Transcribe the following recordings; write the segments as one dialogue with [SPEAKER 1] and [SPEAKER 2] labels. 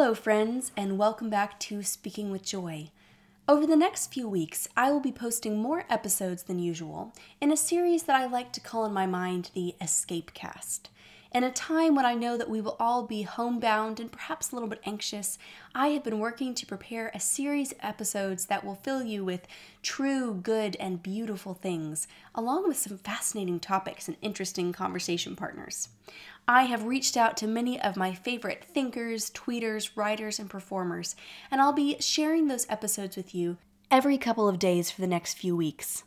[SPEAKER 1] Hello, friends, and welcome back to Speaking with Joy. Over the next few weeks, I will be posting more episodes than usual in a series that I like to call in my mind the Escape Cast. In a time when I know that we will all be homebound and perhaps a little bit anxious, I have been working to prepare a series of episodes that will fill you with true, good, and beautiful things, along with some fascinating topics and interesting conversation partners. I have reached out to many of my favorite thinkers, tweeters, writers, and performers, and I'll be sharing those episodes with you every couple of days for the next few weeks.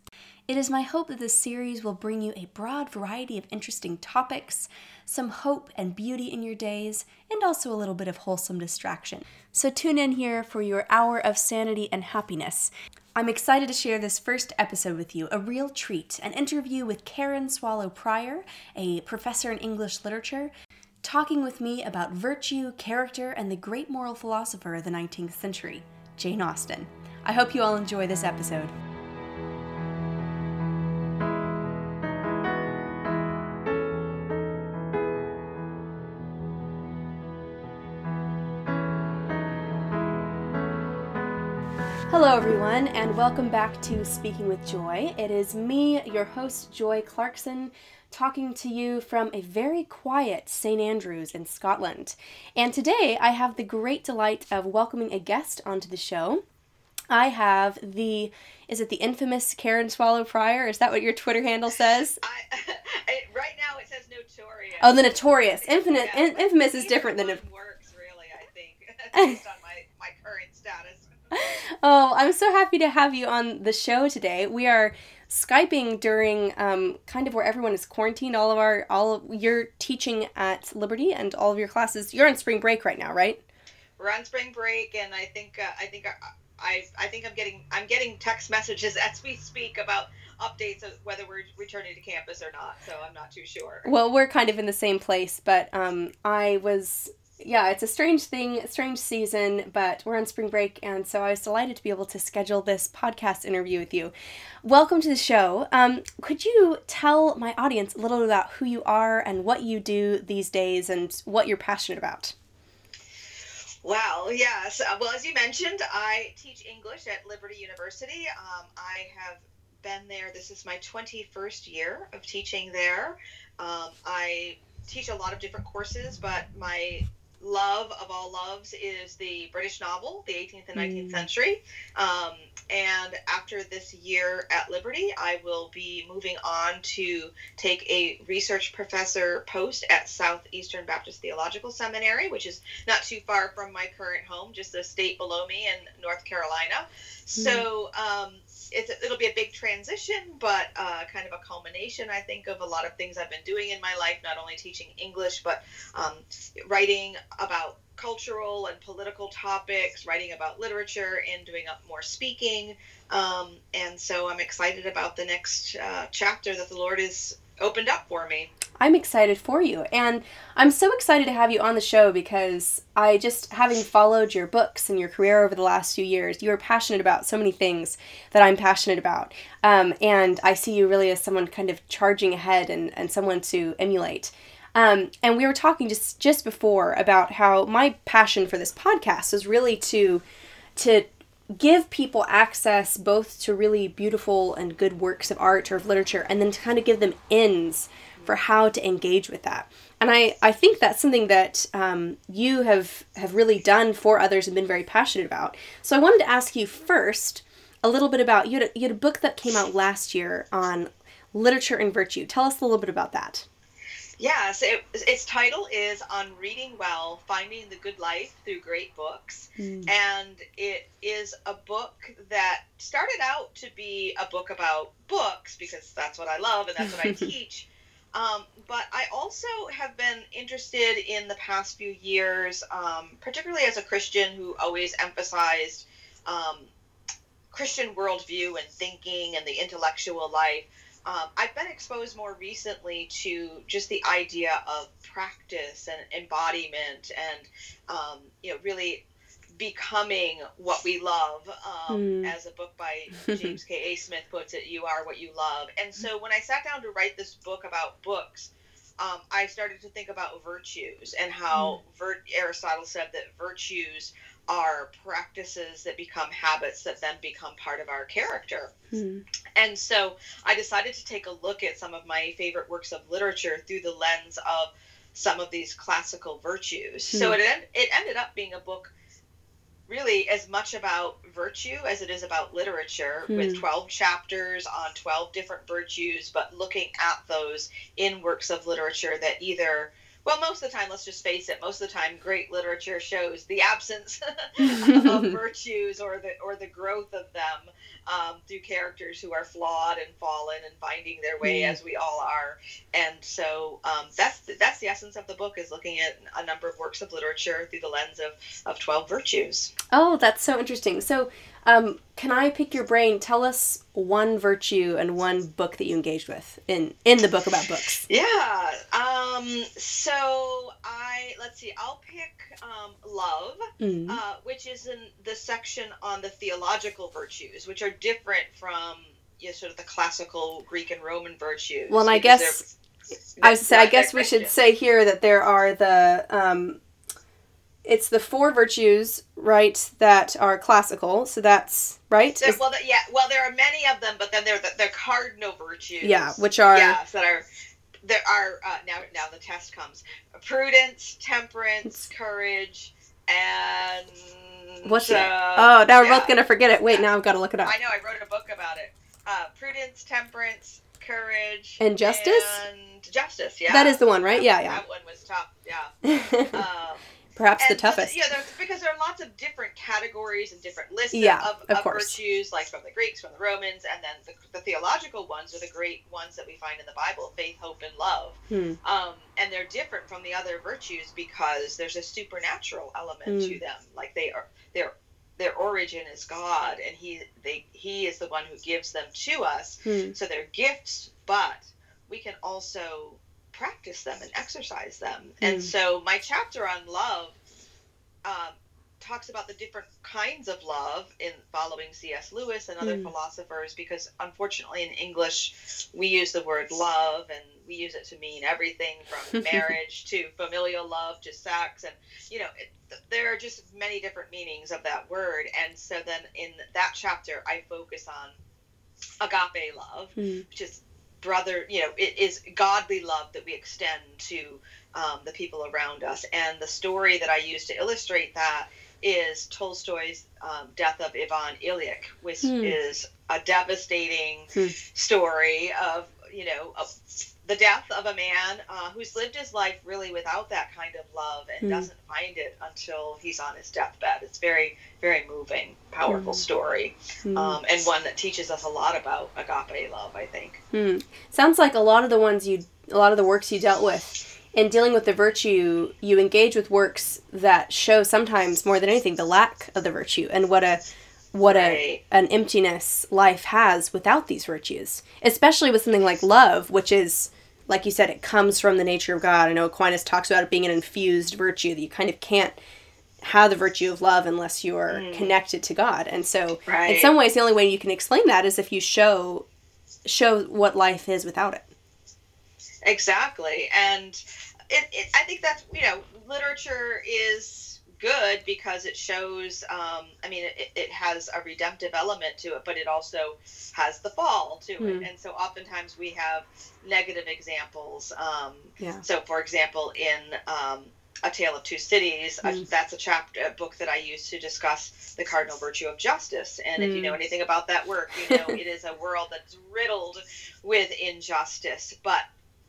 [SPEAKER 1] It is my hope that this series will bring you a broad variety of interesting topics, some hope and beauty in your days, and also a little bit of wholesome distraction. So tune in here for your hour of sanity and happiness. I'm excited to share this first episode with you, a real treat, an interview with Karen Swallow Prior, a professor in English literature, talking with me about virtue, character, and the great moral philosopher of the 19th century, Jane Austen. I hope you all enjoy this episode. Hello, everyone, and welcome back to Speaking with Joy. It is me, your host, Joy Clarkson, talking to you from a very quiet St. Andrews in Scotland. And today I have the great delight of welcoming a guest onto the show. I have the, is it the infamous Karen Swallow Prior? Is that what your Twitter handle says?
[SPEAKER 2] I, I, right now it says notorious.
[SPEAKER 1] Oh, the notorious. Infinite,
[SPEAKER 2] Yeah,
[SPEAKER 1] in, infamous is different than.
[SPEAKER 2] works really. I think based on my my current status.
[SPEAKER 1] Oh, I'm so happy to have you on the show today. We are skyping during um, kind of where everyone is quarantined. All of our, all of, you're teaching at Liberty, and all of your classes. You're on spring break right now, right?
[SPEAKER 2] We're on spring break, and I think uh, I think I, I I think I'm getting I'm getting text messages as we speak about updates of whether we're returning to campus or not. So I'm not too sure.
[SPEAKER 1] Well, we're kind of in the same place, but um, I was. Yeah, it's a strange thing, strange season, but we're on spring break, and so I was delighted to be able to schedule this podcast interview with you. Welcome to the show. Um, could you tell my audience a little about who you are and what you do these days and what you're passionate about?
[SPEAKER 2] Wow. Yes. Uh, well, as you mentioned, I teach English at Liberty University. Um, I have been there. This is my 21st year of teaching there. Um, I teach a lot of different courses, but my love of all loves is the British novel, the 18th and 19th
[SPEAKER 1] Mm.
[SPEAKER 2] century. Um, and after this year at Liberty, I will be moving on to take a research professor post at Southeastern Baptist Theological Seminary, which is not too far from my current home, just a state below me in North Carolina. So um, it's it'll be a big transition, but uh, kind of a culmination, I think, of a lot of things I've been doing in my life, not only teaching English, but um, writing about cultural and political topics, writing about literature, and doing up more speaking. Um, and so I'm excited about the next uh, chapter that the Lord has opened up for me.
[SPEAKER 1] I'm excited for you. And I'm so excited to have you on the show because I just, having followed your books and your career over the last few years, you are passionate about so many things that I'm passionate about. Um, and I see you really as someone kind of charging ahead and, and someone to emulate. Um, and we were talking just just before about how my passion for this podcast is really to to give people access both to really beautiful and good works of art or of literature and then to kind of give them ends for how to engage with that. And i, I think that's something that um, you have have really done for others and been very passionate about. So i wanted to ask you first a little bit about you had a, you had a book that came out last year on literature and virtue. Tell us a little bit about that
[SPEAKER 2] Yes, it, its title is On Reading Well Finding the Good Life Through Great Books. And it is a book that started out to be a book about books because that's what I love and that's what I teach. Um, but I also have been interested in the past few years, um, particularly as a Christian who always emphasized um, Christian worldview and thinking and the intellectual life. Um, I've been exposed more recently to just the idea of practice and embodiment and, um, you know, really becoming what we love. Um, mm. As a book by James K. A. Smith puts it, you are what you love. And so when I sat down to write this book about books, um, I started to think about virtues and how mm. vir- Aristotle said that virtues are practices that become habits that then become part of our character. Mm. And so I decided to take a look at some of my favorite works of literature through the lens of some of these classical virtues. Mm. So it, en- it ended up being a book really as much about virtue as it is about literature hmm. with 12 chapters on 12 different virtues but looking at those in works of literature that either well most of the time let's just face it most of the time great literature shows the absence of virtues or the or the growth of them um, through characters who are flawed and fallen and finding their way mm. as we all are. And so um, that's the, that's the essence of the book is looking at a number of works of literature through the lens of, of 12 virtues.
[SPEAKER 1] Oh, that's so interesting. So um, can I pick your brain? Tell us one virtue and one book that you engaged with in in the book about books.
[SPEAKER 2] Yeah. Um, so I let's see. I'll pick um, love, mm uh, which is in the section on the theological virtues, which are different from you know, sort of the classical Greek and Roman virtues.
[SPEAKER 1] Well, and I guess I was say I guess we should say here that there are the um, it's the four virtues, right, that are classical. So that's right.
[SPEAKER 2] There, well, yeah. Well, there are many of them, but then there are the, the cardinal virtues.
[SPEAKER 1] Yeah, which are
[SPEAKER 2] yes, that are there are uh, now. Now the test comes: prudence, temperance, courage, and
[SPEAKER 1] what's uh, it? Oh, now we're yeah. both gonna forget it. Wait, yeah. now I've got to look it up.
[SPEAKER 2] I know. I wrote a book about it. Uh, prudence, temperance, courage,
[SPEAKER 1] and justice.
[SPEAKER 2] And justice. Yeah,
[SPEAKER 1] that is the one, right? Yeah, yeah.
[SPEAKER 2] That one was tough. Yeah.
[SPEAKER 1] um, Perhaps and the toughest.
[SPEAKER 2] yeah, because there are lots of different categories and different lists yeah, of, of, of virtues, like from the Greeks, from the Romans, and then the, the, theological ones are the great ones that we find in the Bible: faith, hope, and love. Hmm. Um, and they're different from the other virtues because there's a supernatural element hmm. to them. Like they are, their their origin is God, and he they he is the one who gives them to us. Hmm. So they're gifts, but we can also practice them and exercise them. Mm. And so my chapter on love um, talks about the different kinds of love in following C.S. Lewis and other mm. philosophers because unfortunately in English we use the word love and we use it to mean everything from marriage to familial love to sex and you know it, there are just many different meanings of that word and so then in that chapter I focus on agape love mm. which is brother, you know, it is godly love that we extend to um, the people around us. And the story that I use to illustrate that is Tolstoy's um, death of Ivan Ilyich, which hmm. is a devastating hmm. story of, you know, of the death of a man uh, who's lived his life really without that kind of love and mm. doesn't find it until he's on his deathbed. It's very, very moving, powerful mm. story, mm. Um, and one that teaches us a lot about agape love. I think.
[SPEAKER 1] Hmm. Sounds like a lot of the ones you, a lot of the works you dealt with. In dealing with the virtue, you engage with works that show sometimes more than anything the lack of the virtue and what a what a an emptiness life has without these virtues especially with something like love which is like you said it comes from the nature of god i know aquinas talks about it being an infused virtue that you kind of can't have the virtue of love unless you're mm. connected to god and so right. in some ways the only way you can explain that is if you show show what life is without it
[SPEAKER 2] exactly and it, it i think that's you know literature is good because it shows um, i mean it, it has a redemptive element to it but it also has the fall to mm. it hmm. and so oftentimes we have negative examples um, yeah. so for example in um, a Tale of Two Cities. Mm. that's a chapter, a book that I use to discuss the cardinal virtue of justice. And mm. if you know hmm. anything about that work, you know it is a world that's riddled with injustice. But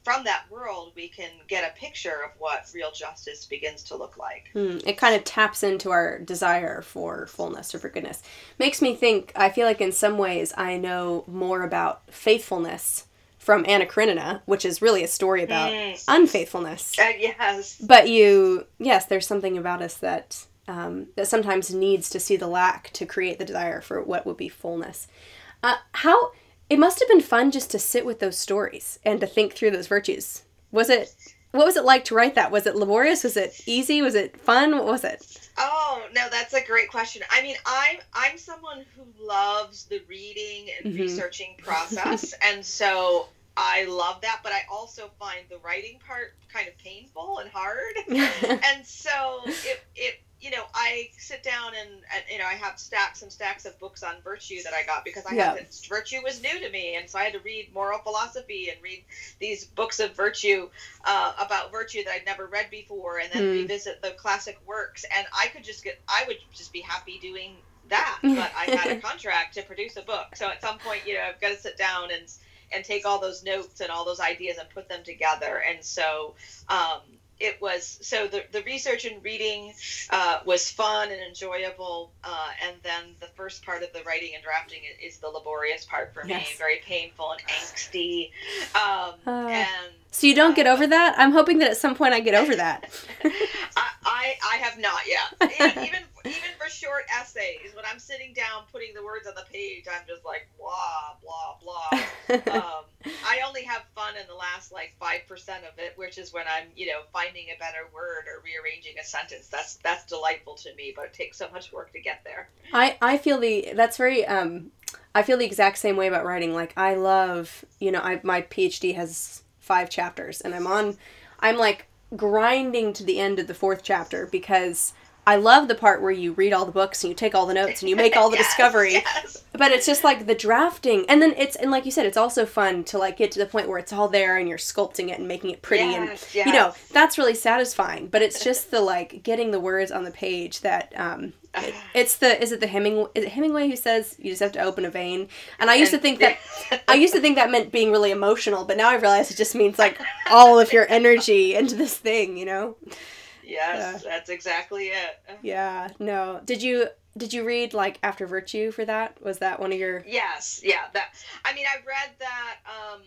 [SPEAKER 2] from that world, we can get a picture of what real justice begins to look like.
[SPEAKER 1] Hmm. It kind of taps into our desire for fullness or for goodness. Makes me think, I feel like in some ways I know more about faithfulness from Anna Karenina, which is really a story about
[SPEAKER 2] Mm.
[SPEAKER 1] unfaithfulness.
[SPEAKER 2] Uh, yes.
[SPEAKER 1] But you, yes, there's something about us that um, that sometimes needs to see the lack to create the desire for what would be fullness. Uh, how it must have been fun just to sit with those stories and to think through those virtues. Was it? What was it like to write that? Was it laborious? Was it easy? Was it fun? What was it?
[SPEAKER 2] Oh no, that's a great question. I mean, I'm I'm someone who loves the reading and
[SPEAKER 1] Mhm.
[SPEAKER 2] researching process, and so I love that. But I also find the writing part kind of painful and hard. and so it it you know I sit down and, and you know I have stacks and stacks of books on virtue that I got because I
[SPEAKER 1] Yeah.
[SPEAKER 2] had virtue was new to me, and so I had to read moral philosophy and read these books of virtue uh, about virtue that I'd never read before, and then
[SPEAKER 1] Hmm.
[SPEAKER 2] revisit the classic works, and I could just get I would just be happy doing that, but I had a contract to produce a book, so at some point you know I've got to sit down and and take all those notes and all those ideas and put them together, and so. Um, it was so the, the research and reading uh, was fun and enjoyable uh, and then the first part of the writing and drafting is the laborious part for me.
[SPEAKER 1] Yes.
[SPEAKER 2] very painful and angsty. Um,
[SPEAKER 1] Uh,
[SPEAKER 2] and
[SPEAKER 1] so you don't get over that? I'm hoping that at some point I get over that.
[SPEAKER 2] I, I, I have not yet even, even even for short essays when i'm sitting down putting the words on the page i'm just like blah blah blah um, I only have fun in the last like five percent of it, which is when I'm, you know, finding a better word or rearranging a sentence. That's that's delightful to me, but it takes so much work to get there.
[SPEAKER 1] I I feel the that's very um I feel the exact same way about writing. Like I love, you know, I my PhD has 5 chapters and I'm on I'm like grinding to the end of the fourth chapter because I love the part where you read all the books and you take all the notes and you make all the
[SPEAKER 2] Yes,
[SPEAKER 1] discovery.
[SPEAKER 2] Yes.
[SPEAKER 1] But it's just like the drafting and then it's and like you said it's also fun to like get to the point where it's all there and you're sculpting it and making it pretty and
[SPEAKER 2] Yes,
[SPEAKER 1] you know that's really satisfying but it's just the like getting the words on the page that um it- it's the is it the Hemingway is it Hemingway who says you just have to open a vein and I used to think that I used to think that meant being really emotional but now I realize it just means like all of your energy into this thing you know
[SPEAKER 2] yes, that's exactly it.
[SPEAKER 1] yeah no did you did you read like After Virtue for that was that one of your
[SPEAKER 2] Yes, yeah. That I mean, I read that um,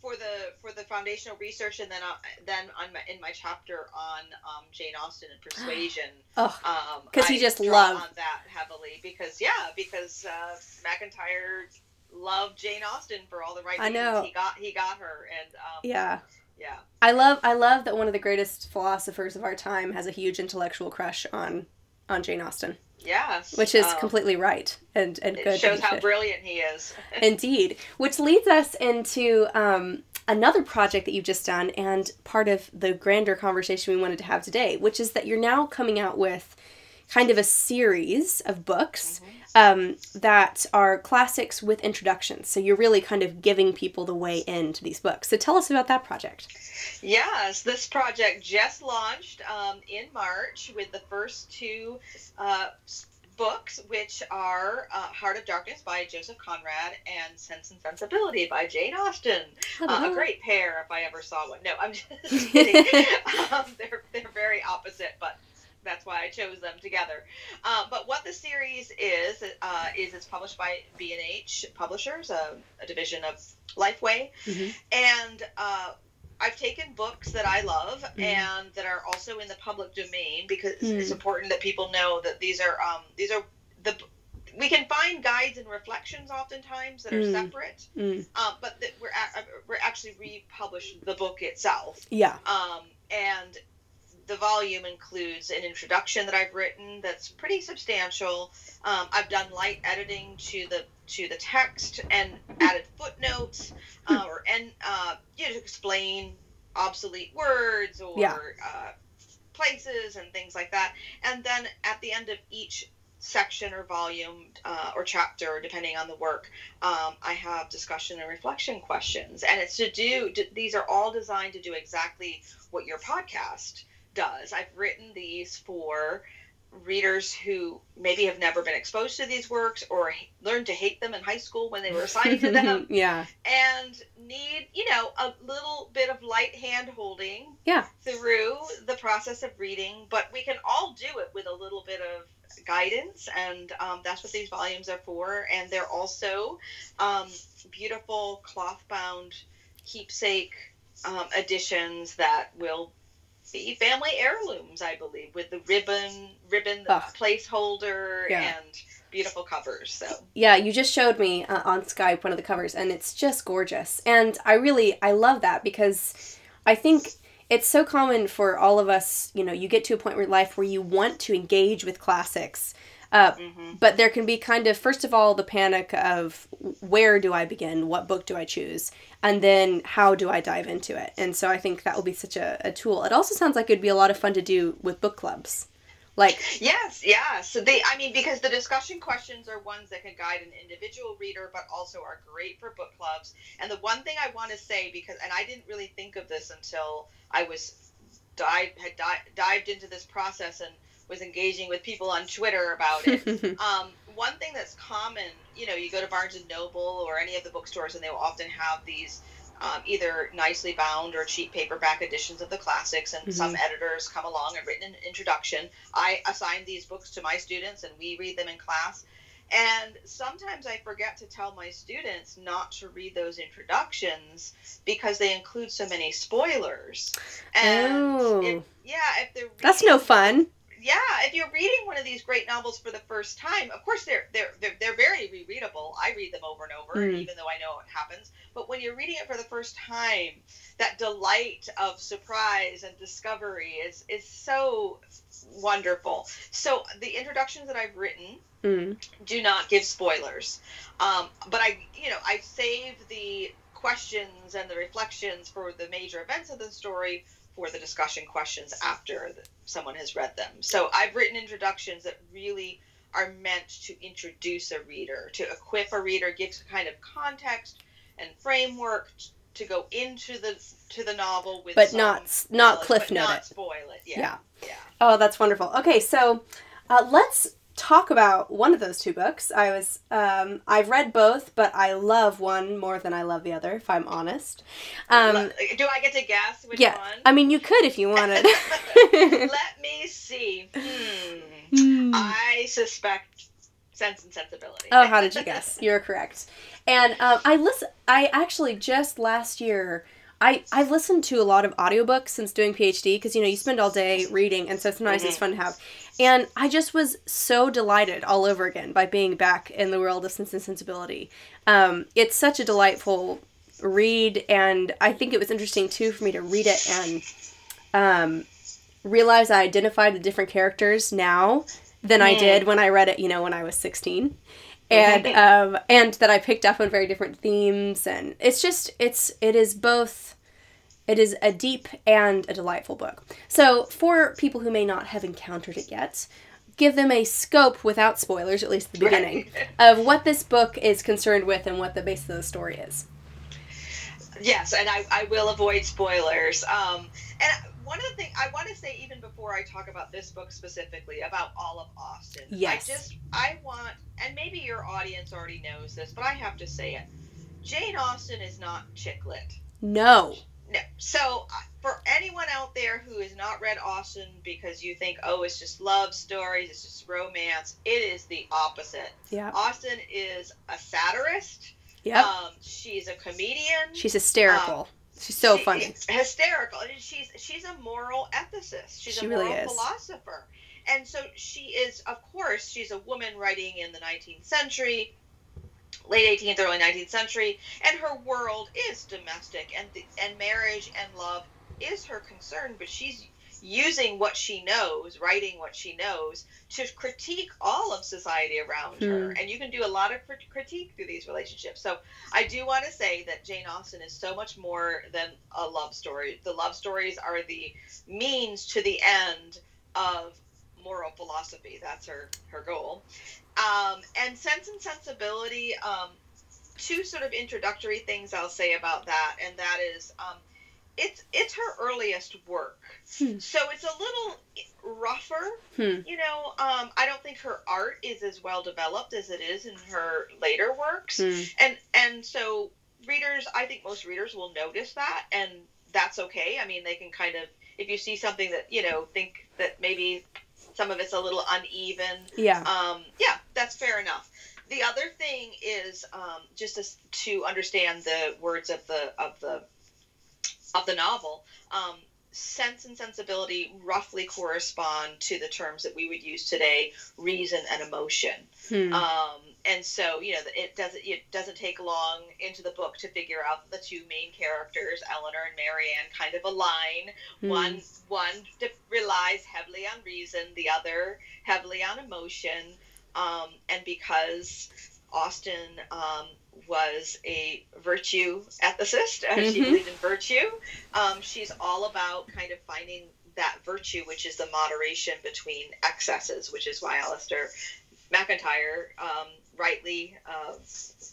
[SPEAKER 2] for the for the foundational research, and then uh, then on my, in my chapter on um, Jane Austen and persuasion.
[SPEAKER 1] oh
[SPEAKER 2] Um,
[SPEAKER 1] 'Cause he just loved-
[SPEAKER 2] on that heavily because yeah, because uh, MacIntyre loved Jane Austen for all the right reasons I
[SPEAKER 1] know.
[SPEAKER 2] He got he got her, and um,
[SPEAKER 1] yeah
[SPEAKER 2] yeah,
[SPEAKER 1] I love I love that one of the greatest philosophers of our time has a huge intellectual crush on on Jane Austen,
[SPEAKER 2] yes,
[SPEAKER 1] which is
[SPEAKER 2] um,
[SPEAKER 1] completely right and and
[SPEAKER 2] It
[SPEAKER 1] good.
[SPEAKER 2] shows how
[SPEAKER 1] should-
[SPEAKER 2] brilliant he is.
[SPEAKER 1] Indeed, which leads us into um, another project that you've just done and part of the grander conversation we wanted to have today, which is that you're now coming out with kind of a series of books um, that are classics with introductions. So you're really kind of giving people the way into these books. So tell us about that project.
[SPEAKER 2] Yes, this project just launched um, in March with the first two uh, books, which are uh, Heart of Darkness by Joseph Conrad and Sense and Sensibility by Jane Austen. Uh, a great pair if I ever saw one. No, I'm just kidding. um, they're, they're very opposite, but that's why I chose them together. Uh, but what the series is, uh, is it's published by B&H Publishers, a, a division of Lifeway.
[SPEAKER 1] Mhm.
[SPEAKER 2] And uh, I've taken books that I love
[SPEAKER 1] Mhm.
[SPEAKER 2] and that are also in the public domain because
[SPEAKER 1] Mm.
[SPEAKER 2] it's important that people know that these are um, these are the we can find guides and reflections oftentimes that are
[SPEAKER 1] Mm.
[SPEAKER 2] separate,
[SPEAKER 1] Mm,
[SPEAKER 2] um, but that we're a- we're actually republish the book itself.
[SPEAKER 1] yeah.
[SPEAKER 2] Um, and the volume includes an introduction that I've written that's pretty substantial. Um, I've done light editing to the to the text and added footnotes uh, or and uh, you know, to explain obsolete words or
[SPEAKER 1] Yeah.
[SPEAKER 2] uh, places and things like that. And then at the end of each section or volume uh, or chapter, depending on the work, um, I have discussion and reflection questions. And it's to do, d- these are all designed to do exactly what your podcast does. I've written these for readers who maybe have never been exposed to these works or learned to hate them in high school when they were assigned to them
[SPEAKER 1] yeah.
[SPEAKER 2] and need you know a little bit of light hand holding
[SPEAKER 1] Yeah.
[SPEAKER 2] through the process of reading but we can all do it with a little bit of guidance and um, that's what these volumes are for and they're also um, beautiful cloth bound keepsake um, editions that will be family heirlooms, I believe, with the ribbon, ribbon
[SPEAKER 1] Ugh.
[SPEAKER 2] placeholder,
[SPEAKER 1] Yeah.
[SPEAKER 2] and beautiful covers. So
[SPEAKER 1] Yeah, you just showed me uh, on Skype one of the covers, and it's just gorgeous. And I really, I love that because I think it's so common for all of us. You know, you get to a point in life where you want to engage with classics, uh,
[SPEAKER 2] mhm.
[SPEAKER 1] but there can be kind of first of all the panic of where do I begin, what book do I choose, and then how do I dive into it. And so I think that will be such a, a tool. It also sounds like it'd be a lot of fun to do with book clubs, like
[SPEAKER 2] Yes, yeah. So they, I mean, because the discussion questions are ones that can guide an individual reader, but also are great for book clubs. And the one thing I want to say, because, and I didn't really think of this until I was dive had di- dived into this process and was engaging with people on Twitter about it. um, one thing that's common, you know, you go to Barnes and Noble or any of the bookstores, and they will often have these um, either nicely bound or cheap paperback editions of the classics. And some editors come along and written an introduction. I assign these books to my students, and we read them in class. And sometimes I forget to tell my students not to read those introductions because they include so many spoilers. And
[SPEAKER 1] Oh.
[SPEAKER 2] if, yeah, if they're
[SPEAKER 1] that's no fun.
[SPEAKER 2] Yeah, if you're reading one of these great novels for the first time, of course they're they're they're, they're very rereadable. I read them over and over,
[SPEAKER 1] Mm.
[SPEAKER 2] even though I know what happens. But when you're reading it for the first time, that delight of surprise and discovery is is so wonderful. So the introductions that I've written
[SPEAKER 1] Mm.
[SPEAKER 2] do not give spoilers. Um, but I, you know, I save the questions and the reflections for the major events of the story for the discussion questions after the, someone has read them. So I've written introductions that really are meant to introduce a reader, to equip a reader, give some kind of context and framework t- to go into the to the novel with,
[SPEAKER 1] But not not cliff note
[SPEAKER 2] not spoil it.
[SPEAKER 1] Yeah.
[SPEAKER 2] Yeah, yeah.
[SPEAKER 1] Oh, that's wonderful. Okay, so uh, let's talk about one of those two books. I was um, I've read both, but I love one more than I love the other. If I'm honest. Um,
[SPEAKER 2] do I get to guess which
[SPEAKER 1] yeah,
[SPEAKER 2] one?
[SPEAKER 1] I mean, you could if you wanted.
[SPEAKER 2] Let me see. Hmm.
[SPEAKER 1] Hmm.
[SPEAKER 2] I suspect Sense and Sensibility.
[SPEAKER 1] Oh, how did you guess? You're correct. And um, I listen. I actually just last year. I, I've listened to a lot of audiobooks since doing PhD because you know you spend all day reading and so sometimes it's fun to have. And I just was so delighted all over again by being back in the world of Sense and Sensibility. Um, it's such a delightful read, and I think it was interesting too for me to read it and um, realize I identified the different characters now than I
[SPEAKER 2] Mm.
[SPEAKER 1] did when I read it, you know, when I was 16. And um, and that I picked up on very different themes and it's just it's it is both it is a deep and a delightful book. So for people who may not have encountered it yet, give them a scope without spoilers, at least at the beginning, of what this book is concerned with and what the basis of the story is.
[SPEAKER 2] Yes, and I, I will avoid spoilers. Um, and one of the things I want to say, even before I talk about this book specifically, about all of Austen,
[SPEAKER 1] Yes.
[SPEAKER 2] I just I want, and maybe your audience already knows this, but I have to say it. Jane Austen is not chick lit.
[SPEAKER 1] No.
[SPEAKER 2] So uh, for anyone out there who has not read Austen because you think, oh, it's just love stories, it's just romance, it is the opposite.
[SPEAKER 1] Yeah.
[SPEAKER 2] Austen is a satirist.
[SPEAKER 1] Yeah.
[SPEAKER 2] Um, she's a comedian.
[SPEAKER 1] She's hysterical. She's so
[SPEAKER 2] She-
[SPEAKER 1] funny.
[SPEAKER 2] hysterical. And she's she's a moral ethicist. She's
[SPEAKER 1] She
[SPEAKER 2] a
[SPEAKER 1] really
[SPEAKER 2] moral
[SPEAKER 1] is.
[SPEAKER 2] philosopher. And so she is, of course, she's a woman writing in the 19th century, late 18th, early 19th century, and her world is domestic, and the, and marriage and love is her concern. But she's using what she knows, writing what she knows, to critique all of society around her.
[SPEAKER 1] Hmm.
[SPEAKER 2] And you can do a lot of crit- critique through these relationships. So I do want to say that Jane Austen is so much more than a love story. The love stories are the means to the end of moral philosophy. That's her her goal. Um, and Sense and Sensibility. Um, two sort of introductory things I'll say about that, and that is. Um, it's it's her earliest work,
[SPEAKER 1] Hmm.
[SPEAKER 2] so it's a little rougher.
[SPEAKER 1] Hmm.
[SPEAKER 2] You know, um, I don't think her art is as well developed as it is in her later works
[SPEAKER 1] Hmm.
[SPEAKER 2] and and so readers i think most readers will notice that and that's okay i mean they can kind of if you see something that you know think that maybe some of it's a little uneven
[SPEAKER 1] Yeah.
[SPEAKER 2] um, yeah that's fair enough the other thing is um, just as, to understand the words of the of the of the novel, um, sense and sensibility roughly correspond to the terms that we would use today, reason and emotion. Hmm. Um, and so you know it doesn't it doesn't take long into the book to figure out the two main characters elinor and marianne kind of align mm. one one relies heavily on reason the other heavily on emotion um, and because austen um, was a virtue ethicist mm-hmm. she believed in virtue um, she's all about kind of finding that virtue which is the moderation between excesses which is why alasdair macintyre um, rightly uh,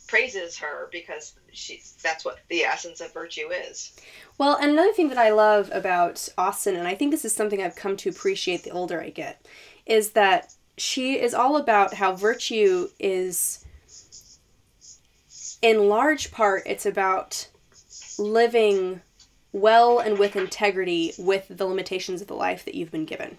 [SPEAKER 2] praises her because she that's what the essence of virtue is.
[SPEAKER 1] Well, and another thing that I love about Austen, and I think this is something I've come to appreciate the older I get, is that she is all about how virtue is, in large part, it's about living well and with integrity with the limitations of the life that you've been given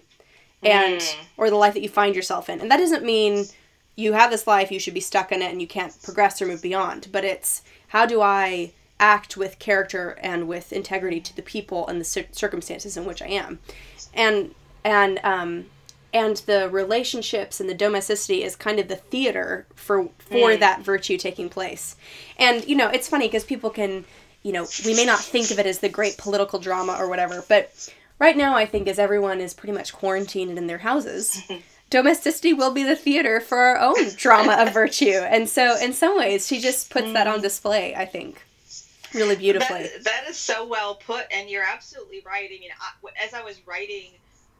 [SPEAKER 1] and mm. or the life that you find yourself in and that doesn't mean you have this life, you should be stuck in it and you can't progress or move beyond. But it's how do I act with character and with integrity to the people and the circumstances in which I am. And and um and the relationships and the domesticity is kind of the theater for for mm. that virtue taking place. And you know, it's funny because people can, you know, we may not think of it as the great political drama or whatever, but right now I think as everyone is pretty much quarantined in their houses, domesticity will be the theater for our own drama of virtue. And so, in some ways, she just puts that on mm. display, I think, really beautifully.
[SPEAKER 2] That, that is so well put, and you're absolutely right. I mean, I, as I was writing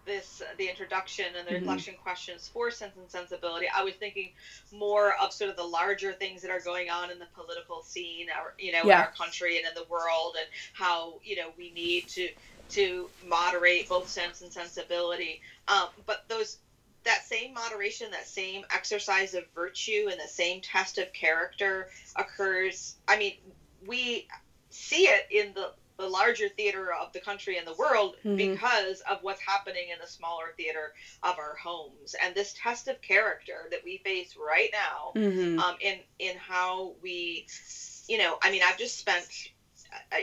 [SPEAKER 2] this the introduction and the mm-hmm. reflection questions for sense and sensibility i was thinking more of sort of the larger things that are going on in the political scene or you know yeah. in our country and in the world and how you know we need to to moderate both sense and sensibility um, but those that same moderation, that same exercise of virtue, and the same test of character occurs. I mean, we see it in the the larger theater of the country and the world mm-hmm. because of what's happening in the smaller theater of our homes and this test of character that we face right now mm-hmm. um, in in how we you know i mean i've just spent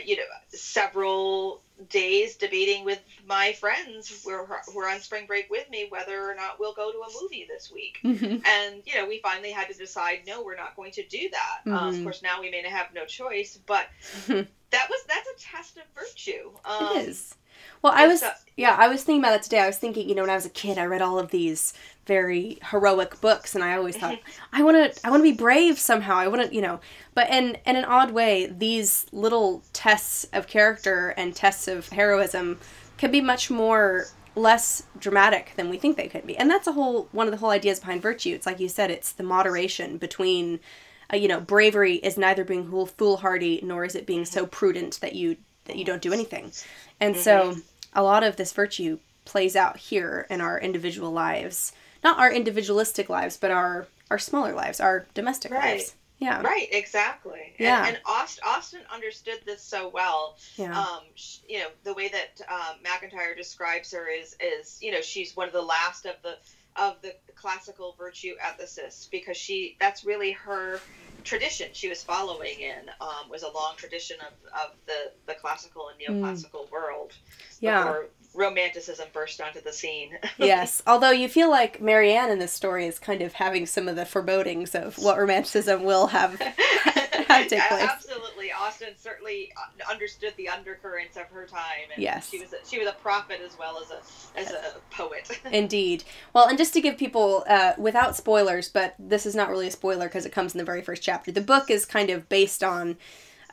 [SPEAKER 2] you know several days debating with my friends who are, who are on spring break with me whether or not we'll go to a movie this week. Mm-hmm. And, you know, we finally had to decide, no, we're not going to do that. Mm-hmm. Um, of course, now we may have no choice, but that was, that's a test of virtue.
[SPEAKER 1] Um, it is. Well, I was, yeah, I was thinking about that today. I was thinking, you know, when I was a kid, I read all of these very heroic books, and I always thought, I want to, I want to be brave somehow. I want to, you know, but in in an odd way, these little tests of character and tests of heroism can be much more less dramatic than we think they could be, and that's a whole one of the whole ideas behind virtue. It's like you said, it's the moderation between. Uh, you know, bravery is neither being foolhardy nor is it being so prudent that you that you don't do anything. And mm-hmm. so a lot of this virtue plays out here in our individual lives. Not our individualistic lives, but our our smaller lives, our domestic right. lives. Yeah.
[SPEAKER 2] Right, exactly. Yeah. And, and Austen, Austen understood this so well. Yeah. Um, you know, the way that um, Macintyre describes her is, is, you know, she's one of the last of the of the classical virtue ethicists because she that's really her tradition she was following in um, was a long tradition of, of the, the classical and neoclassical mm. world yeah. before romanticism burst onto the scene.
[SPEAKER 1] yes, although you feel like Marianne in this story is kind of having some of the forebodings of what romanticism will have, have take place.
[SPEAKER 2] Absolutely, Austen certainly understood the undercurrents of her time. And yes, she was a, she was a prophet as well as a as a poet.
[SPEAKER 1] Indeed. Well, and just to give people uh, without spoilers, but this is not really a spoiler because it comes in the very first chapter. The book is kind of based on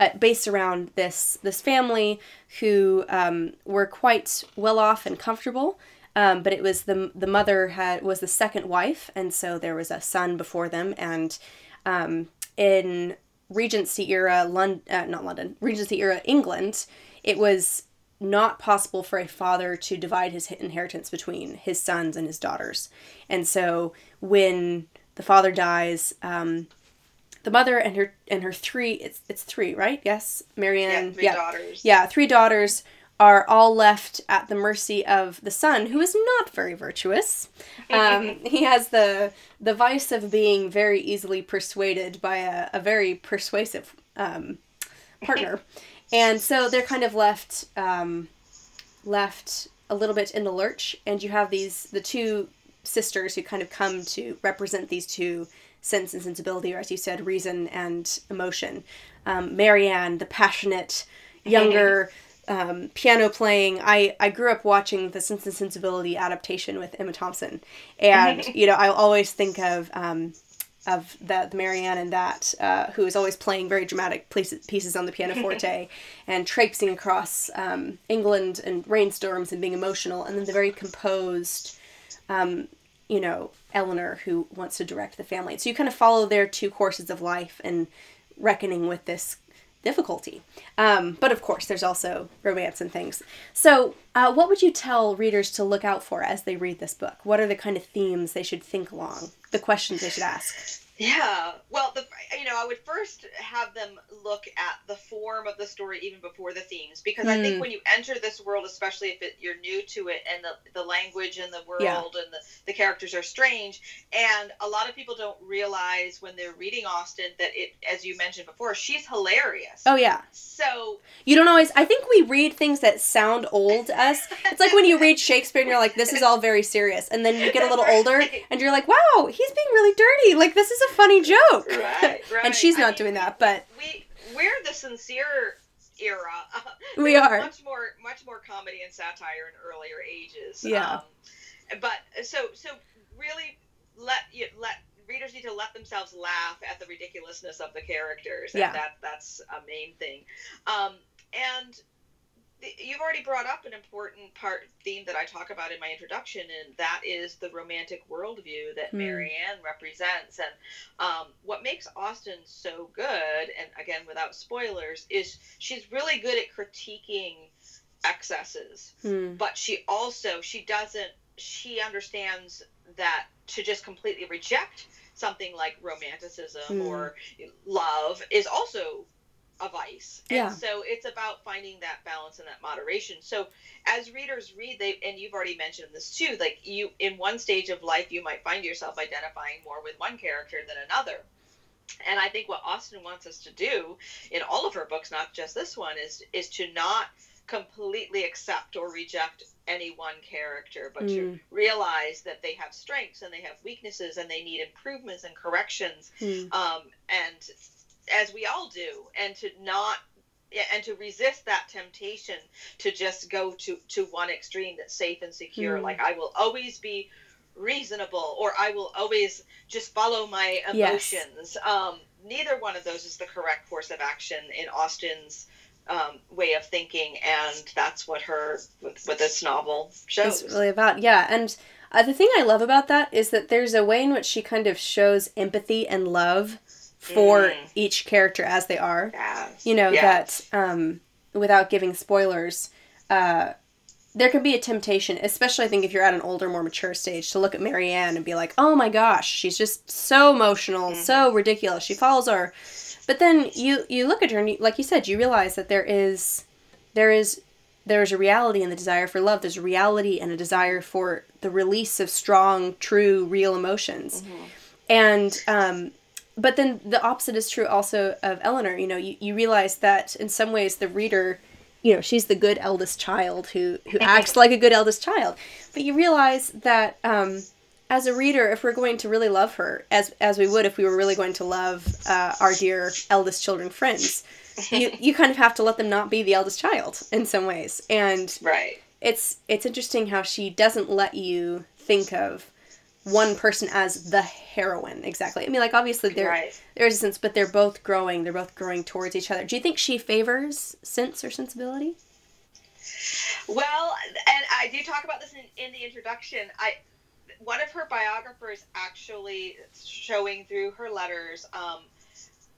[SPEAKER 1] uh, based around this this family who um, were quite well off and comfortable. Um, but it was the the mother had was the second wife, and so there was a son before them. And um, in Regency era, London, uh, not London, Regency era England, it was not possible for a father to divide his inheritance between his sons and his daughters. And so when the father dies, um, the mother and her and her three it's it's three right? Yes? Marianne
[SPEAKER 2] yeah, three yeah. daughters.
[SPEAKER 1] Yeah three daughters are all left at the mercy of the son who is not very virtuous. Um, he has the the vice of being very easily persuaded by a, a very persuasive um, partner. And so they're kind of left um, left a little bit in the lurch, and you have these the two sisters who kind of come to represent these two sense and sensibility, or as you said, reason and emotion. Um, Marianne, the passionate, younger, um, piano playing. I, I grew up watching the Sense and Sensibility adaptation with Emma Thompson, and you know I always think of um, of the, the Marianne and that uh, who is always playing very dramatic pieces, pieces on the pianoforte and traipsing across um, England and rainstorms and being emotional, and then the very composed. Um, you know, Elinor who wants to direct the family. So you kind of follow their two courses of life and reckoning with this difficulty. Um, but of course, there's also romance and things. So, uh, what would you tell readers to look out for as they read this book? What are the kind of themes they should think along? The questions they should ask?
[SPEAKER 2] Yeah. Well, the you know, I would first have them look at the form of the story even before the themes because mm. I think hmm. when you enter this world, especially if it, you're new to it and the, the language and the world yeah. and the, the characters are strange, and a lot of people don't realize when they're reading Austen that it, as you mentioned before, she's hilarious.
[SPEAKER 1] Oh yeah.
[SPEAKER 2] So
[SPEAKER 1] you don't always. I think we read things that sound old to us. It's like when you read Shakespeare and you're like, this is all very serious, and then you get a little older and you're like, wow, he's being really dirty. Like this is a funny joke.
[SPEAKER 2] Right, right.
[SPEAKER 1] and she's not I mean, doing that, but
[SPEAKER 2] we we're the sincere era.
[SPEAKER 1] we are
[SPEAKER 2] much more much more comedy and satire in earlier ages.
[SPEAKER 1] Yeah. Um,
[SPEAKER 2] but so so really let you let readers need to let themselves laugh at the ridiculousness of the characters.
[SPEAKER 1] Yeah.
[SPEAKER 2] that that's a main thing. Um, and you've already brought up an important part theme that I talk about in my introduction, and that is the romantic worldview that mm. Marianne represents. And um, what makes Austen so good, and again without spoilers, is she's really good at critiquing excesses,
[SPEAKER 1] mm.
[SPEAKER 2] but she also she doesn't she understands that to just completely reject something like romanticism mm. or love is also a vice. And
[SPEAKER 1] yeah.
[SPEAKER 2] so it's about finding that balance and that moderation. So as readers read, they and you've already mentioned this too, like you in one stage of life you might find yourself identifying more with one character than another. And I think what Austen wants us to do in all of her books, not just this one, is is to not completely accept or reject any one character, but mm. to realize that they have strengths and they have weaknesses and they need improvements and corrections.
[SPEAKER 1] Mm.
[SPEAKER 2] Um, and as we all do, and to not and to resist that temptation to just go to to one extreme that's safe and secure. Mm. Like I will always be reasonable, or I will always just follow my emotions. Yes. Um, neither one of those is the correct course of action in Austen's um, way of thinking, and that's what her with, with this novel shows.
[SPEAKER 1] It's really about yeah, and. Uh, the thing I love about that is that there's a way in which she kind of shows empathy and love for mm. each character as they are.
[SPEAKER 2] Yes.
[SPEAKER 1] You know yes. that um, without giving spoilers, uh, there can be a temptation, especially I think if you're at an older, more mature stage, to look at Marianne and be like, "Oh my gosh, she's just so emotional, mm-hmm. so ridiculous. She follows our." But then you you look at her and you, like you said, you realize that there is there is there's a reality in the desire for love. There's a reality and a desire for the release of strong, true, real emotions. Mm-hmm. And um, but then the opposite is true also of Elinor. You know, you, you realize that in some ways the reader, you know, she's the good eldest child who who acts like a good eldest child. But you realize that um, as a reader, if we're going to really love her, as as we would if we were really going to love uh, our dear eldest children friends, you you kind of have to let them not be the eldest child in some ways. And
[SPEAKER 2] right,
[SPEAKER 1] it's it's interesting how she doesn't let you think of one person as the heroine exactly. I mean, like obviously there right. there's a sense, but they're both growing. They're both growing towards each other. Do you think she favors sense or sensibility?
[SPEAKER 2] Well, and I do talk about this in, in the introduction. I one of her biographers actually showing through her letters um,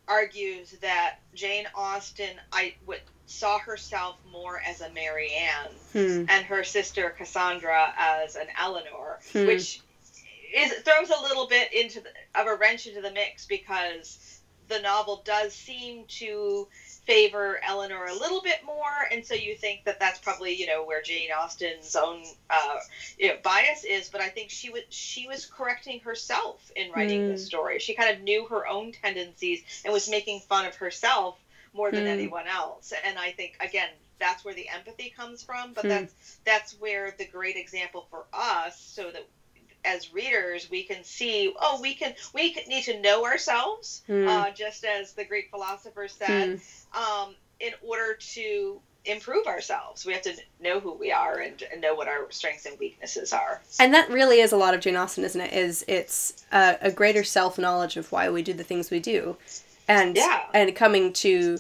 [SPEAKER 2] argues that Jane Austen I would saw herself more as a Marianne
[SPEAKER 1] hmm.
[SPEAKER 2] and her sister Cassandra as an Elinor,
[SPEAKER 1] hmm.
[SPEAKER 2] which is throws a little bit into the, of a wrench into the mix because the novel does seem to favor Elinor a little bit more, and so you think that that's probably you know where Jane Austen's own uh, you know, bias is. But I think she was she was correcting herself in writing mm. this story. She kind of knew her own tendencies and was making fun of herself more than
[SPEAKER 1] Hmm.
[SPEAKER 2] anyone else. And I think again, that's where the empathy comes from. But
[SPEAKER 1] Hmm.
[SPEAKER 2] that's that's where the great example for us, so that as readers we can see, oh, we can we need to know ourselves,
[SPEAKER 1] Hmm.
[SPEAKER 2] uh, just as the Greek philosophers said, um, in order to improve ourselves. We have to know who we are and, and know what our strengths and weaknesses are.
[SPEAKER 1] And that really is a lot of Jane Austen, isn't it? Is it's a, a greater self knowledge of why we do the things we do, and
[SPEAKER 2] Yeah.
[SPEAKER 1] and coming to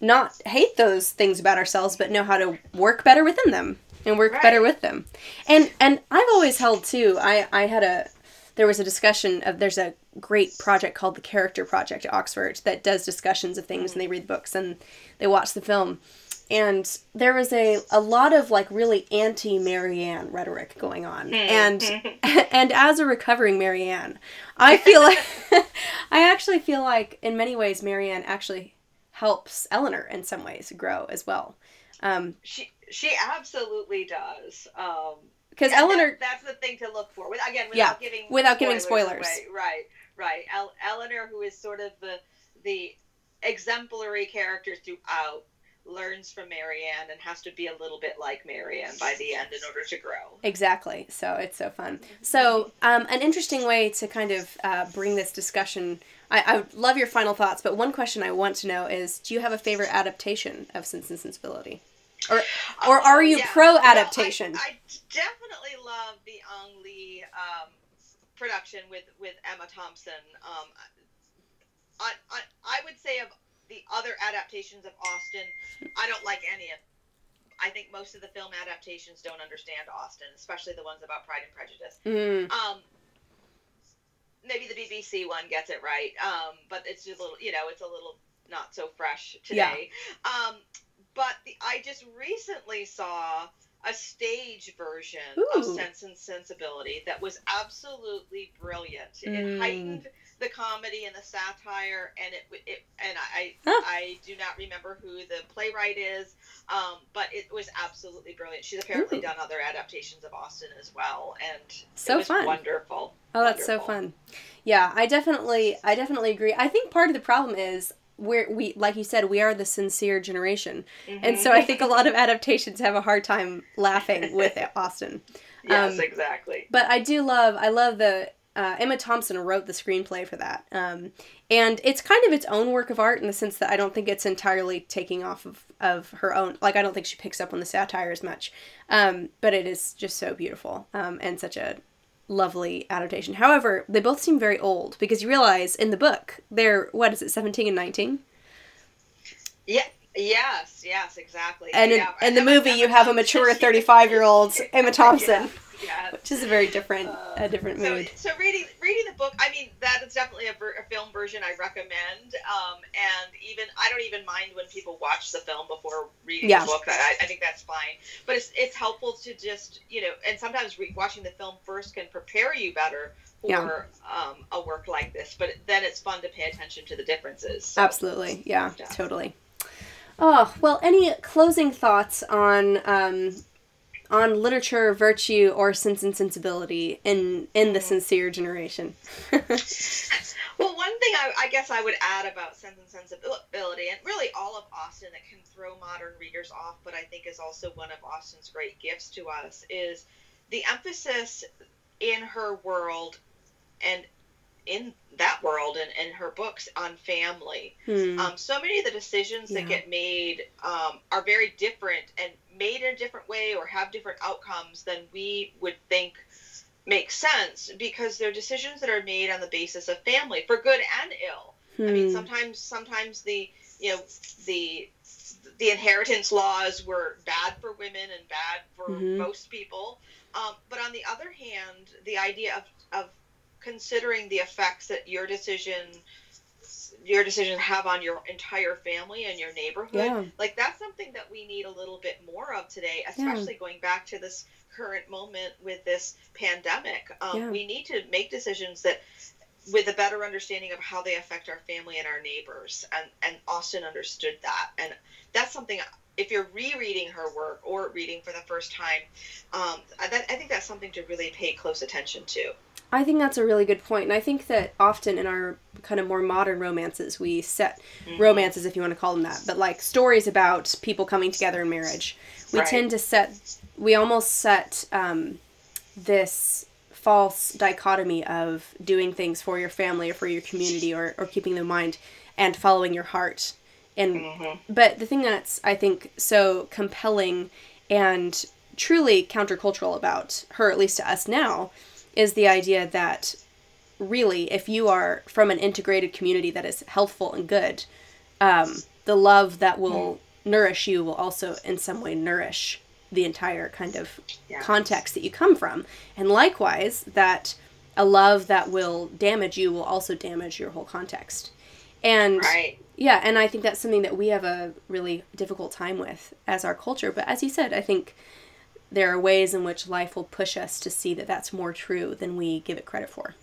[SPEAKER 1] not hate those things about ourselves, but know how to work better within them and work
[SPEAKER 2] Right.
[SPEAKER 1] better with them. And and I've always held too. I I had a there was a discussion of there's a great project called the Character Project at Oxford that does discussions of things and they read books and they watch the film. And there was a, a lot of like really anti Marianne rhetoric going on. Hmm. And and as a recovering Marianne, I feel like I actually feel like in many ways Marianne actually helps Elinor in some ways grow as well. Um,
[SPEAKER 2] She she absolutely does. Um,
[SPEAKER 1] because
[SPEAKER 2] yeah,
[SPEAKER 1] Elinor
[SPEAKER 2] that- that's the thing to look for. With, again,
[SPEAKER 1] Yeah,
[SPEAKER 2] without giving
[SPEAKER 1] without giving spoilers.
[SPEAKER 2] away. Right, right. El- Elinor, who is sort of the the exemplary character throughout, learns from Marianne and has to be a little bit like Marianne by the end in order to grow.
[SPEAKER 1] Exactly. So it's so fun. So um, an interesting way to kind of uh, bring this discussion. I, I would love your final thoughts, but one question I want to know is: Do you have a favorite adaptation of Sense and Sensibility, or or are you
[SPEAKER 2] Yeah.
[SPEAKER 1] pro
[SPEAKER 2] No, I-
[SPEAKER 1] adaptation?
[SPEAKER 2] I, definitely love the Ang Lee um, production with with Emma Thompson. Um, I, I I would say of the other adaptations of Austen, I don't like any of. I think most of the film adaptations don't understand Austen, especially the ones about Pride and Prejudice.
[SPEAKER 1] Mm,
[SPEAKER 2] Um, maybe the BBC one gets it right, um, but it's just a little, you know, it's a little not so fresh today. Um, but the, I just recently saw a stage version of Sense and Sensibility that was absolutely brilliant.
[SPEAKER 1] Mm.
[SPEAKER 2] It heightened the comedy and the satire, and it, it and I
[SPEAKER 1] Huh.
[SPEAKER 2] I do not remember who the playwright is, um, but it was absolutely brilliant. She's apparently
[SPEAKER 1] Ooh.
[SPEAKER 2] done other adaptations of Austen as well, and
[SPEAKER 1] So fun.
[SPEAKER 2] wonderful.
[SPEAKER 1] oh, that's so fun. Yeah, I definitely, I definitely agree. I think part of the problem is we're we, like you said, we are the sincere generation, and so I think a lot of adaptations have a hard time laughing with Austen.
[SPEAKER 2] yes,
[SPEAKER 1] um,
[SPEAKER 2] exactly.
[SPEAKER 1] But I do love, I love the uh, Emma Thompson wrote the screenplay for that, um, and it's kind of its own work of art in the sense that I don't think it's entirely taking off of, of her own. Like I don't think she picks up on the satire as much, um, but it is just so beautiful um, and such a lovely adaptation. However, they both seem very old because you realize in the book they're what is it, seventeen and nineteen,
[SPEAKER 2] Yeah. Yes. Yes. Exactly.
[SPEAKER 1] and in,
[SPEAKER 2] yeah.
[SPEAKER 1] in the
[SPEAKER 2] Emma-
[SPEAKER 1] movie
[SPEAKER 2] Emma
[SPEAKER 1] you have a mature thirty five year old Emma Thompson,
[SPEAKER 2] Yes, yes.
[SPEAKER 1] which is a very different
[SPEAKER 2] Uh,
[SPEAKER 1] a different
[SPEAKER 2] so,
[SPEAKER 1] mood.
[SPEAKER 2] so reading reading the book, I mean, that is definitely a, ver- a film version I recommend. Um, and even I don't even mind when people watch the film before reading
[SPEAKER 1] Yeah.
[SPEAKER 2] the book. I, I think that's fine. But it's it's helpful to just you know, and sometimes re- watching the film first can prepare you better for
[SPEAKER 1] Yeah.
[SPEAKER 2] um, a work like this. But then it's fun to pay attention to the differences. So.
[SPEAKER 1] Absolutely. Yeah,
[SPEAKER 2] Yeah.
[SPEAKER 1] totally. Oh, well, any closing thoughts on um, on literature, virtue, or sense and sensibility in in the sincere generation?
[SPEAKER 2] Well, one thing I, I guess I would add about Sense and Sensibility, and really all of Austen that can throw modern readers off, but I think is also one of Austen's great gifts to us, is the emphasis in her world and in that world and in her books on family.
[SPEAKER 1] Hmm.
[SPEAKER 2] Um, so many of the decisions
[SPEAKER 1] Yeah.
[SPEAKER 2] that get made um, are very different and made in a different way or have different outcomes than we would think make sense because they're decisions that are made on the basis of family for good and ill. I mean,
[SPEAKER 1] Hmm.
[SPEAKER 2] sometimes sometimes the you know the the inheritance laws were bad for women and bad for
[SPEAKER 1] Mhm.
[SPEAKER 2] most people. Um, but on the other hand, the idea of, of considering the effects that your decision your decisions have on your entire family and your neighborhood
[SPEAKER 1] Yeah.
[SPEAKER 2] like that's something that we need a little bit more of today especially going back to this current moment with this pandemic um,
[SPEAKER 1] Yeah.
[SPEAKER 2] we need to make decisions that with a better understanding of how they affect our family and our neighbors and and austen understood that and that's something if you're rereading her work or reading for the first time, um, I, that, I think that's something to really pay close attention to.
[SPEAKER 1] I think that's a really good point. And I think that often in our kind of more modern romances, we set mm-hmm. romances, if you want to call them that, but like stories about people coming together in marriage. We right. tend to set, we almost set um, this false dichotomy of doing things for your family or for your community or, or keeping the mind and following your heart. And mm-hmm. but the thing that's I think so compelling and truly countercultural about her, at least to us now, is the idea that really, if you are from an integrated community that is healthful and good, um, the love that will mm. nourish you will also, in some way, nourish the entire kind of yes. context that you come from. And likewise, that a love that will damage you will also damage your whole context. And right. yeah, and I think that's something that we have a really difficult time with as our culture. But as you said, I think there are ways in which life will push us to see that that's more true than we give it credit for.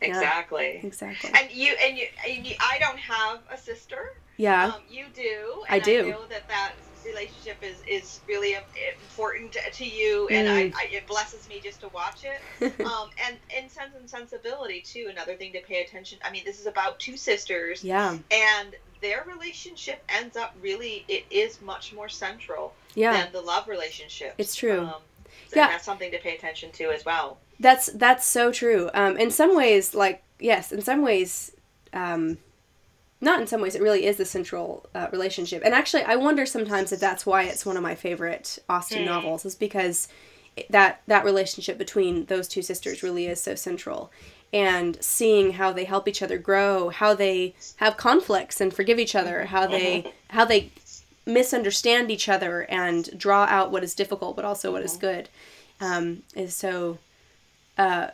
[SPEAKER 2] Exactly.
[SPEAKER 1] Yeah, exactly.
[SPEAKER 2] And you and you, and you, I don't have a sister.
[SPEAKER 1] Yeah.
[SPEAKER 2] Um, you do.
[SPEAKER 1] I do.
[SPEAKER 2] I know that that relationship is is really important to you, and mm. I, it blesses me just to watch it. um, and and Sense and Sensibility too. Another thing to pay attention. I mean, this is about two sisters.
[SPEAKER 1] Yeah.
[SPEAKER 2] And their relationship ends up really it is much more central
[SPEAKER 1] yeah.
[SPEAKER 2] than the love relationship.
[SPEAKER 1] It's true. Um,
[SPEAKER 2] yeah, that's something to pay attention to as well.
[SPEAKER 1] That's that's so true. Um, in some ways, like yes, in some ways, um, not in some ways, it really is the central uh, relationship. And actually, I wonder sometimes if that's why it's one of my favorite Austen mm. novels, is because that that relationship between those two sisters really is so central and seeing how they help each other grow, how they have conflicts and forgive each other, how they how they misunderstand each other and draw out what is difficult but also what is mm-hmm. good, um, is so uh,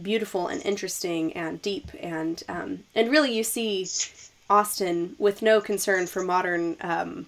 [SPEAKER 1] beautiful and interesting and deep and um, and really you see Austen with no concern for modern um,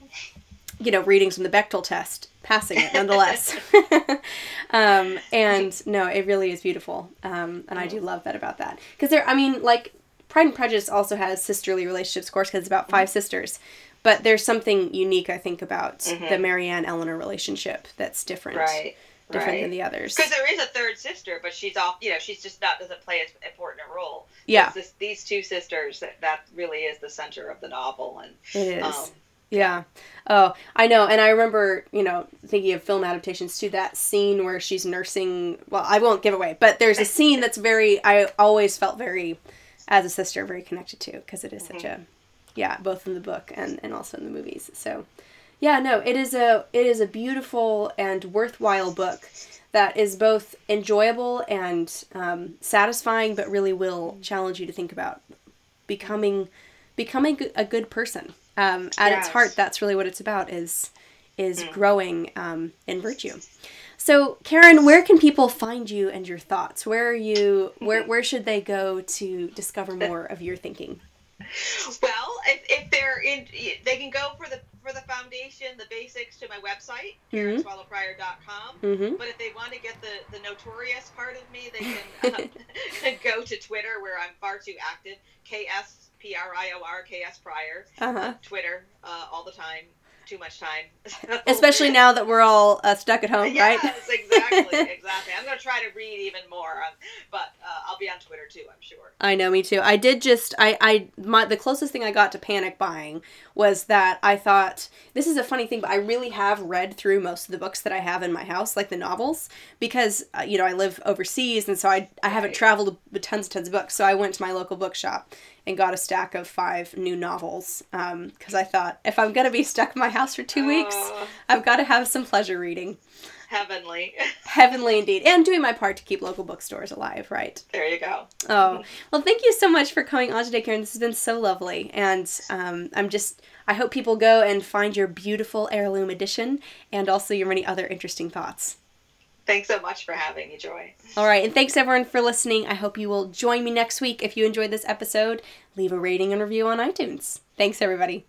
[SPEAKER 1] you know readings from the Bechdel test passing it nonetheless. um, and no, it really is beautiful. Um, and I do love that about that. Because there, I mean, like, Pride and Prejudice also has sisterly relationships, of course, because it's about 5 mm-hmm. sisters. But there's something unique, I think, about mm-hmm. the Marianne Elinor relationship that's different.
[SPEAKER 2] Right.
[SPEAKER 1] Different right. than the others.
[SPEAKER 2] Because there is a third sister, but she's off. You know, she's just not doesn't play as important a role.
[SPEAKER 1] Yeah.
[SPEAKER 2] This, these two sisters that that really is the center of the novel, and
[SPEAKER 1] it is. Um, yeah. Oh, I know. And I remember, you know, thinking of film adaptations to that scene where she's nursing. Well, I won't give away, but there's a scene that's very, I always felt very, as a sister, very connected to because it is mm-hmm. such a, yeah, both in the book and, and also in the movies. So, yeah, no, it is a, it is a beautiful and worthwhile book that is both enjoyable and um, satisfying, but really will challenge you to think about becoming, becoming a good person um, at yes. its heart, that's really what it's about is is mm. growing um, in virtue. So, Karen, where can people find you and your thoughts? Where are you? Where where should they go to discover more of your thinking?
[SPEAKER 2] Well, if, if they're in, they can go for the for the foundation, the basics to my website, mm-hmm. KarenSwallowPrior.com. Mm-hmm. But if they want to get the, the notorious part of me, they can uh, go to Twitter, where I'm far too active. KS P R I O R K S Prior. Uh-huh. Twitter uh, all the time. Too much time.
[SPEAKER 1] Especially now that we're all uh, stuck at home,
[SPEAKER 2] yes,
[SPEAKER 1] right?
[SPEAKER 2] exactly, exactly. I'm going to try to read even more, um, but uh, I'll be on Twitter too, I'm sure.
[SPEAKER 1] I know, me too. I did just, I, I, my, the closest thing I got to panic buying was that I thought, this is a funny thing, but I really have read through most of the books that I have in my house, like the novels, because, uh, you know, I live overseas, and so I, I haven't traveled with tons and tons of books, so I went to my local bookshop and got a stack of five new novels because um, I thought if I'm gonna be stuck in my house for two weeks, I've got to have some pleasure reading.
[SPEAKER 2] Heavenly.
[SPEAKER 1] Heavenly indeed, and doing my part to keep local bookstores alive. Right.
[SPEAKER 2] There you go.
[SPEAKER 1] Oh well, thank you so much for coming on today, Karen. This has been so lovely, and um, I'm just. I hope people go and find your beautiful heirloom edition and also your many other interesting thoughts.
[SPEAKER 2] Thanks so much for having me, Joy.
[SPEAKER 1] All right, and thanks everyone for listening. I hope you will join me next week. If you enjoyed this episode, leave a rating and review on iTunes. Thanks, everybody.